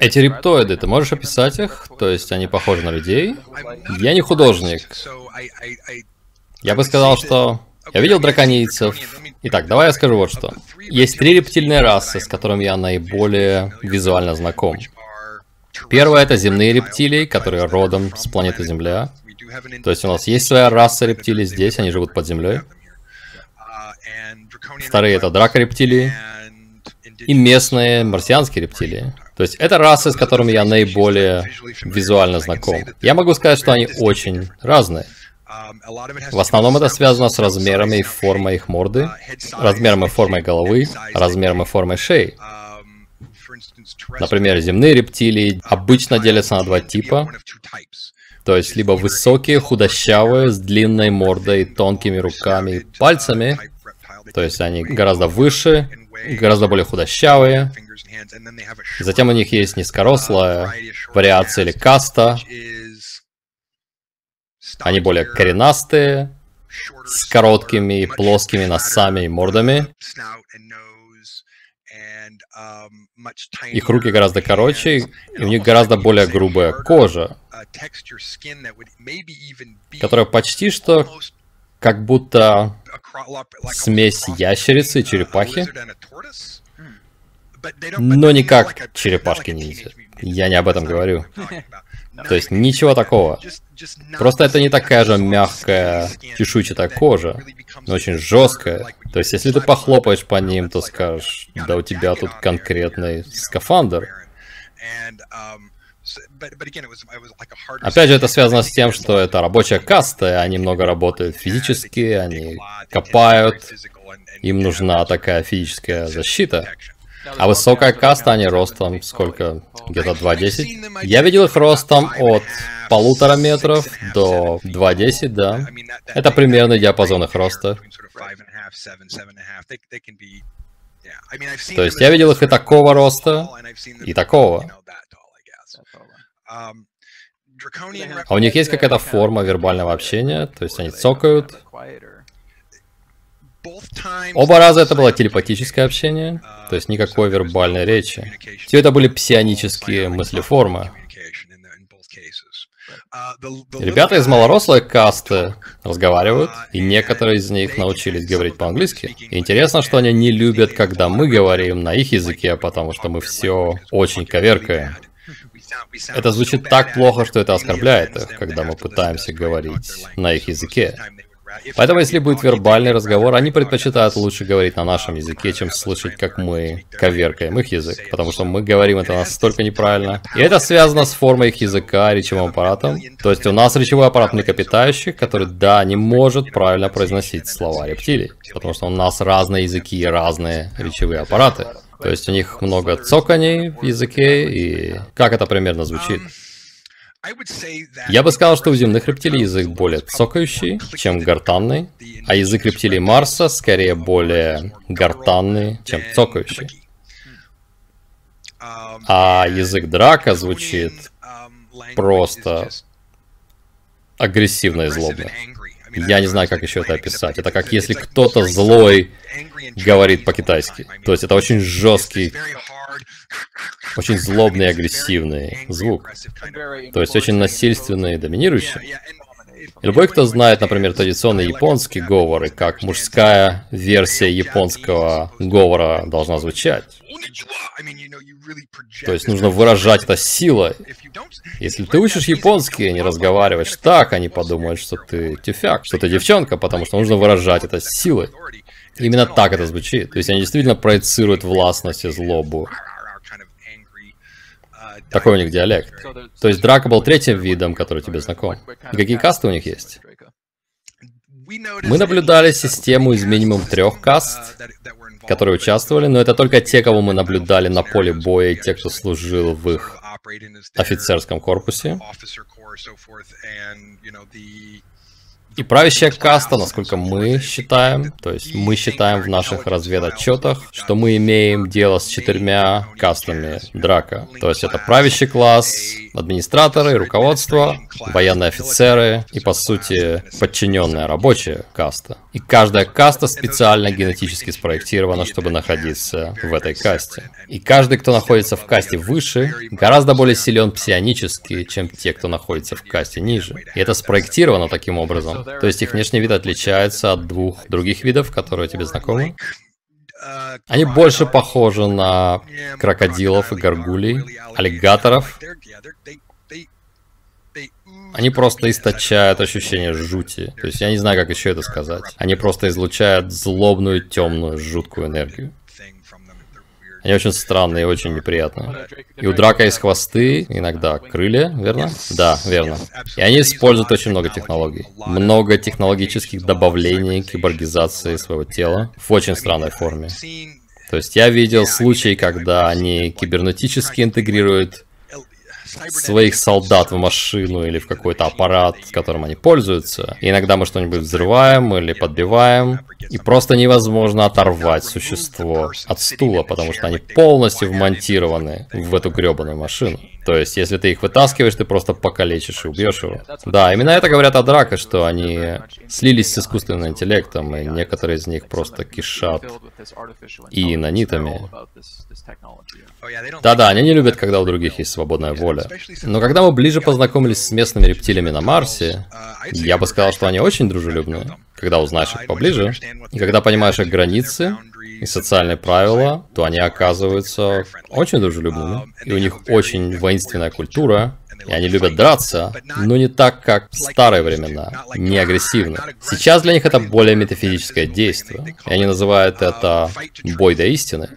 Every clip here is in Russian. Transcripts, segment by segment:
Эти рептоиды, ты можешь описать их? То есть они похожи на людей? Я не художник. Я бы сказал, что... Я видел драконийцев. Итак, давай я скажу вот что. Есть три рептильные расы, с которыми я наиболее визуально знаком. Первое это земные рептилии, которые родом с планеты Земля. То есть у нас есть своя раса рептилий здесь, они живут под землей. Вторые это дракорептилии и местные марсианские рептилии. То есть это расы, с которыми я наиболее визуально знаком. Я могу сказать, что они очень разные. В основном это связано с размерами и формой их морды, размером и формой головы, размером и формой шеи. Например, земные рептилии обычно делятся на два типа. То есть либо высокие, худощавые, с длинной мордой, тонкими руками и пальцами. То есть они гораздо выше, гораздо более худощавые. Затем у них есть низкорослая вариация или каста. Они более коренастые, с короткими плоскими носами и мордами. Их руки гораздо короче, и у них гораздо более грубая кожа, которая почти что как будто смесь ящерицы и черепахи, но не как черепашки ниндзя. Я не об этом говорю. То есть ничего такого. Просто это не такая же мягкая, чешуйчатая кожа, но очень жесткая. То есть если ты похлопаешь по ним, то скажешь, да у тебя тут конкретный скафандр. Опять же, это связано с тем, что это рабочая каста, они много работают физически, они копают, им нужна такая физическая защита. А высокая каста, они ростом сколько? Где-то 2.10? Я видел их ростом от полутора метров до 2.10, да. Это примерный диапазон их роста. То есть я видел их и такого роста, и такого. А у них есть какая-то форма вербального общения, то есть они цокают. Оба раза это было телепатическое общение, то есть никакой вербальной речи. Все это были псионические мыслеформы. Ребята из малорослой касты разговаривают, и некоторые из них научились говорить по-английски. интересно, что они не любят, когда мы говорим на их языке, потому что мы все очень коверкаем. Это звучит так плохо, что это оскорбляет их, когда мы пытаемся говорить на их языке. Поэтому, если будет вербальный разговор, они предпочитают лучше говорить на нашем языке, чем слышать, как мы коверкаем их язык, потому что мы говорим это настолько неправильно. И это связано с формой их языка, речевым аппаратом. То есть у нас речевой аппарат млекопитающих, который, да, не может правильно произносить слова рептилий, потому что у нас разные языки и разные речевые аппараты. То есть у них много цоканий в языке, и как это примерно звучит? Я бы сказал, что у земных рептилий язык более цокающий, чем гортанный, а язык рептилий Марса скорее более гортанный, чем цокающий. А язык драка звучит просто агрессивно и злобно. Я не знаю, как еще это описать. Это как если кто-то злой говорит по-китайски. То есть это очень жесткий, очень злобный агрессивный звук. То есть очень насильственный и доминирующий. Любой, кто знает, например, традиционный японский говор и как мужская версия японского говора должна звучать. То есть нужно выражать это силой. Если ты учишь японский и не разговариваешь так, они подумают, что ты тюфяк, что ты девчонка, потому что нужно выражать это силой. Именно так это звучит. То есть они действительно проецируют властность и злобу. Такой у них диалект. То есть драка был третьим видом, который тебе знаком. И какие касты у них есть? Мы наблюдали систему из минимум трех каст, которые участвовали, но это только те, кого мы наблюдали на поле боя, и те, кто служил в их офицерском корпусе. И правящая каста, насколько мы считаем, то есть мы считаем в наших разведотчетах, что мы имеем дело с четырьмя кастами драка. То есть это правящий класс, администраторы, руководство, военные офицеры и, по сути, подчиненная рабочая каста. И каждая каста специально генетически спроектирована, чтобы находиться в этой касте. И каждый, кто находится в касте выше, гораздо более силен псионически, чем те, кто находится в касте ниже. И это спроектировано таким образом. То есть их внешний вид отличается от двух других видов, которые тебе знакомы. Они больше похожи на крокодилов и горгулей, аллигаторов. Они просто источают ощущение жути. То есть я не знаю, как еще это сказать. Они просто излучают злобную, темную, жуткую энергию. Они очень странные и очень неприятные. И у драка есть хвосты, иногда крылья, верно? Да, верно. И они используют очень много технологий. Много технологических добавлений киборгизации своего тела в очень странной форме. То есть я видел случаи, когда они кибернетически интегрируют своих солдат в машину или в какой-то аппарат, которым они пользуются. И иногда мы что-нибудь взрываем или подбиваем, и просто невозможно оторвать существо от стула, потому что они полностью вмонтированы в эту гребаную машину. То есть, если ты их вытаскиваешь, ты просто покалечишь и убьешь его. Да, именно это говорят о Драко, что они слились с искусственным интеллектом, и некоторые из них просто кишат и нанитами. Да-да, они не любят, когда у других есть свободная воля. Но когда мы ближе познакомились с местными рептилиями на Марсе, я бы сказал, что они очень дружелюбные. Когда узнаешь их поближе, и когда понимаешь их границы, и социальные правила, то они оказываются очень дружелюбными. И у них очень воинственная культура, и они любят драться, но не так, как в старые времена, не агрессивно. Сейчас для них это более метафизическое действие, и они называют это «бой до истины».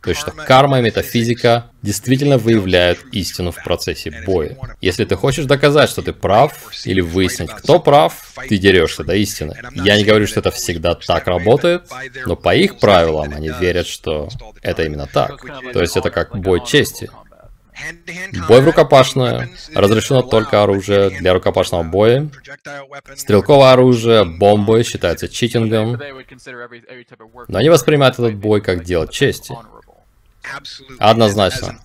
То есть, что карма и метафизика действительно выявляют истину в процессе боя. Если ты хочешь доказать, что ты прав, или выяснить, кто прав, ты дерешься до истины. Я не говорю, что это всегда так работает, но по их правилам они верят, что это именно так. То есть это как бой чести. Бой в рукопашную. Разрешено только оружие для рукопашного боя. Стрелковое оружие, бомбы считаются читингом. Но они воспринимают этот бой как дело чести. Однозначно.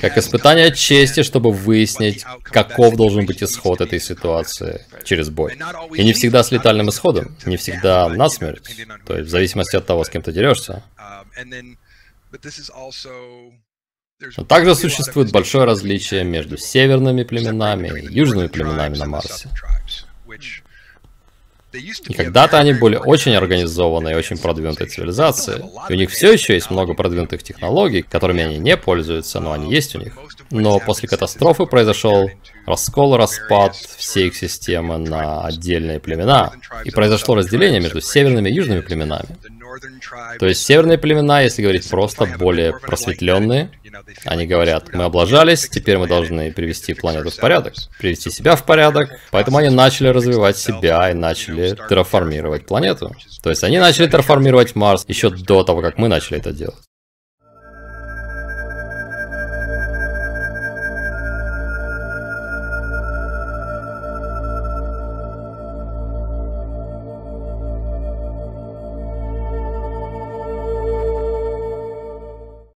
Как испытание чести, чтобы выяснить, каков должен быть исход этой ситуации через бой. И не всегда с летальным исходом, не всегда насмерть. То есть в зависимости от того, с кем ты дерешься. Но также существует большое различие между северными племенами и южными племенами на Марсе. И когда-то они были очень организованной и очень продвинутой цивилизацией. И у них все еще есть много продвинутых технологий, которыми они не пользуются, но они есть у них. Но после катастрофы произошел раскол распад всей их системы на отдельные племена. И произошло разделение между северными и южными племенами. То есть северные племена, если говорить просто, более просветленные. Они говорят, мы облажались, теперь мы должны привести планету в порядок, привести себя в порядок. Поэтому они начали развивать себя и начали терраформировать планету. То есть они начали терраформировать Марс еще до того, как мы начали это делать.